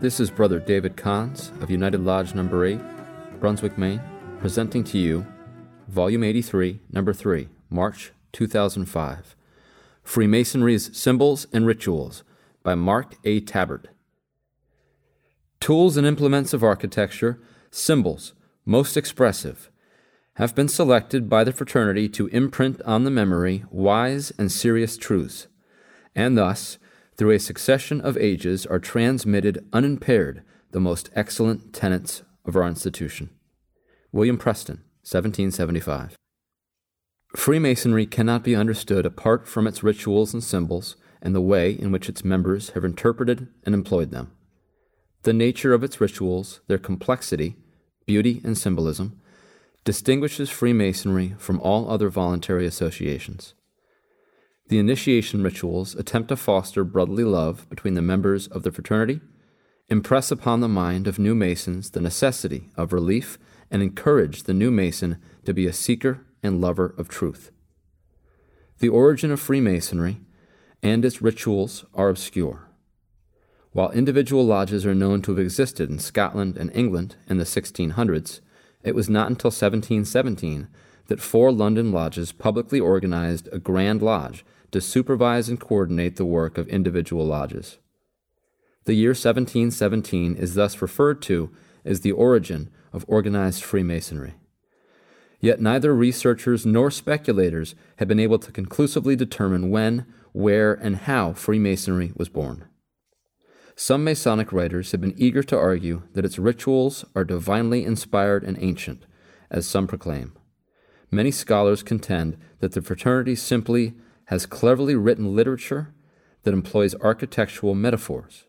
This is Brother David Kahns of United Lodge Number 8, Brunswick, Maine, presenting to you Volume 83, Number 3, March 2005. Freemasonry's Symbols and Rituals by Mark A. Tabbert. Tools and implements of architecture, symbols, most expressive, have been selected by the fraternity to imprint on the memory wise and serious truths, and thus through a succession of ages are transmitted unimpaired the most excellent tenets of our institution. William Preston, 1775. Freemasonry cannot be understood apart from its rituals and symbols and the way in which its members have interpreted and employed them. The nature of its rituals, their complexity, beauty, and symbolism distinguishes Freemasonry from all other voluntary associations. The initiation rituals attempt to foster brotherly love between the members of the fraternity, impress upon the mind of new Masons the necessity of relief, and encourage the new Mason to be a seeker and lover of truth. The origin of Freemasonry and its rituals are obscure. While individual lodges are known to have existed in Scotland and England in the 1600s, it was not until 1717 that four London lodges publicly organized a Grand Lodge to supervise and coordinate the work of individual lodges. The year 1717 is thus referred to as the origin of organized Freemasonry. Yet neither researchers nor speculators have been able to conclusively determine when, where, and how Freemasonry was born. Some Masonic writers have been eager to argue that its rituals are divinely inspired and ancient, as some proclaim. Many scholars contend that the fraternity simply has cleverly written literature that employs architectural metaphors.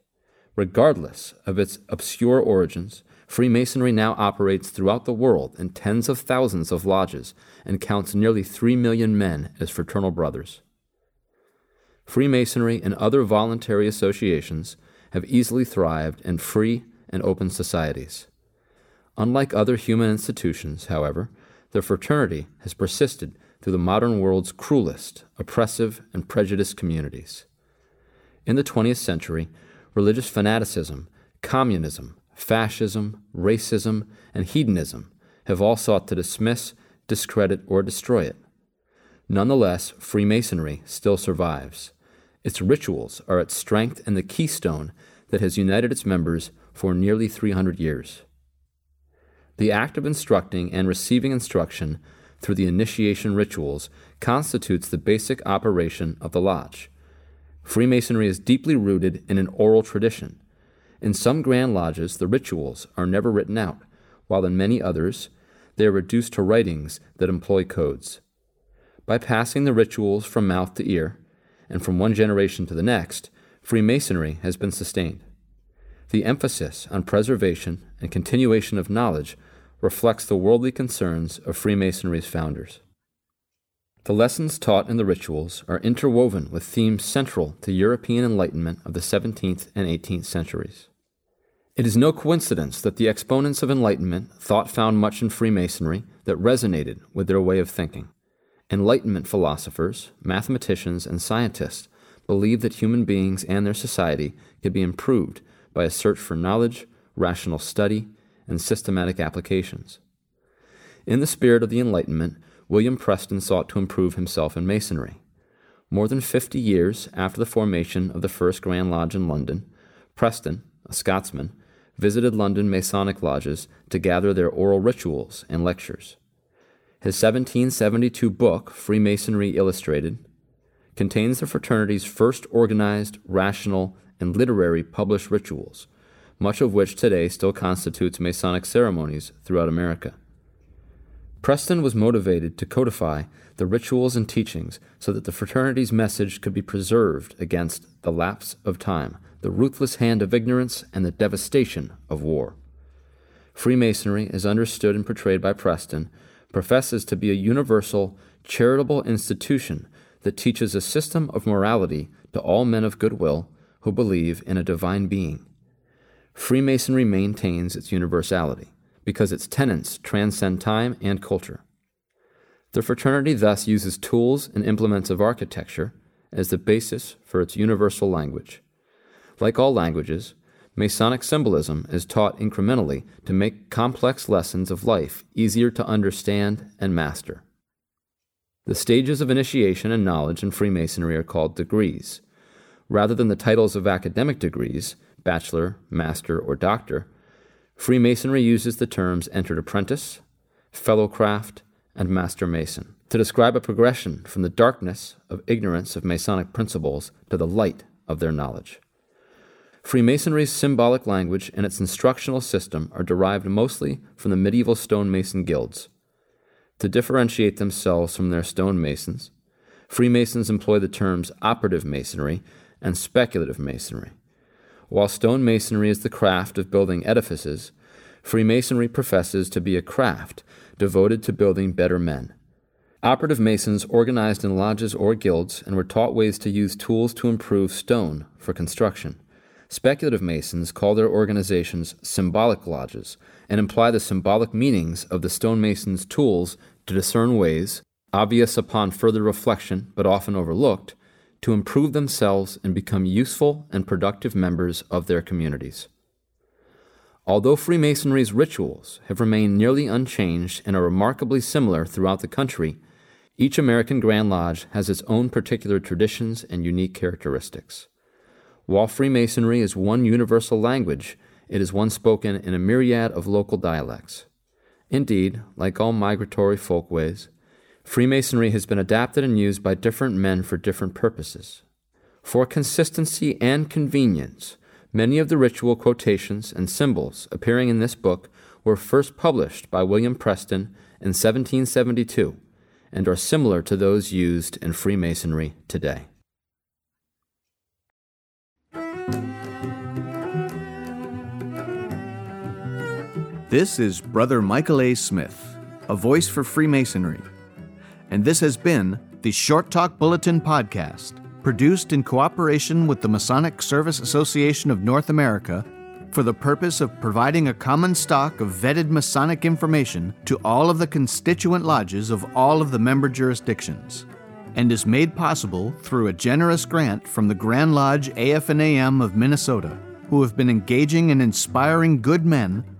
Regardless of its obscure origins, Freemasonry now operates throughout the world in tens of thousands of lodges and counts nearly three million men as fraternal brothers. Freemasonry and other voluntary associations have easily thrived in free and open societies. Unlike other human institutions, however, the fraternity has persisted through the modern world's cruelest, oppressive, and prejudiced communities. In the 20th century, religious fanaticism, communism, fascism, racism, and hedonism have all sought to dismiss, discredit, or destroy it. Nonetheless, Freemasonry still survives. Its rituals are its strength and the keystone that has united its members for nearly 300 years. The act of instructing and receiving instruction through the initiation rituals constitutes the basic operation of the lodge. Freemasonry is deeply rooted in an oral tradition. In some Grand Lodges, the rituals are never written out, while in many others, they are reduced to writings that employ codes. By passing the rituals from mouth to ear, and from one generation to the next, Freemasonry has been sustained. The emphasis on preservation and continuation of knowledge reflects the worldly concerns of Freemasonry's founders. The lessons taught in the rituals are interwoven with themes central to European Enlightenment of the 17th and 18th centuries. It is no coincidence that the exponents of Enlightenment thought found much in Freemasonry that resonated with their way of thinking. Enlightenment philosophers, mathematicians, and scientists believed that human beings and their society could be improved by a search for knowledge, rational study, and systematic applications. In the spirit of the Enlightenment, William Preston sought to improve himself in Masonry. More than fifty years after the formation of the first Grand Lodge in London, Preston, a Scotsman, visited London Masonic lodges to gather their oral rituals and lectures. His 1772 book, Freemasonry Illustrated, contains the fraternity's first organized, rational, and literary published rituals, much of which today still constitutes Masonic ceremonies throughout America. Preston was motivated to codify the rituals and teachings so that the fraternity's message could be preserved against the lapse of time, the ruthless hand of ignorance, and the devastation of war. Freemasonry, as understood and portrayed by Preston, professes to be a universal, charitable institution that teaches a system of morality to all men of goodwill who believe in a divine being. Freemasonry maintains its universality because its tenets transcend time and culture. The fraternity thus uses tools and implements of architecture as the basis for its universal language. Like all languages, Masonic symbolism is taught incrementally to make complex lessons of life easier to understand and master. The stages of initiation and knowledge in Freemasonry are called degrees. Rather than the titles of academic degrees, bachelor, master, or doctor, Freemasonry uses the terms entered apprentice, fellow craft, and master mason to describe a progression from the darkness of ignorance of Masonic principles to the light of their knowledge. Freemasonry's symbolic language and its instructional system are derived mostly from the medieval stonemason guilds. To differentiate themselves from their stonemasons, Freemasons employ the terms operative masonry and speculative masonry. While stonemasonry is the craft of building edifices, Freemasonry professes to be a craft devoted to building better men. Operative Masons organized in lodges or guilds and were taught ways to use tools to improve stone for construction. Speculative Masons call their organizations symbolic lodges and imply the symbolic meanings of the stonemason's tools to discern ways, obvious upon further reflection but often overlooked, to improve themselves and become useful and productive members of their communities. Although Freemasonry's rituals have remained nearly unchanged and are remarkably similar throughout the country, each American Grand Lodge has its own particular traditions and unique characteristics. While Freemasonry is one universal language, it is one spoken in a myriad of local dialects. Indeed, like all migratory folkways, Freemasonry has been adapted and used by different men for different purposes. For consistency and convenience, Many of the ritual quotations and symbols appearing in this book were first published by William Preston in 1772 and are similar to those used in Freemasonry today. This is Brother Michael A. Smith, a voice for Freemasonry, and this has been the Short Talk Bulletin Podcast produced in cooperation with the Masonic Service Association of North America for the purpose of providing a common stock of vetted Masonic information to all of the constituent lodges of all of the member jurisdictions, and is made possible through a generous grant from the Grand Lodge AF&AM of Minnesota, who have been engaging and inspiring good men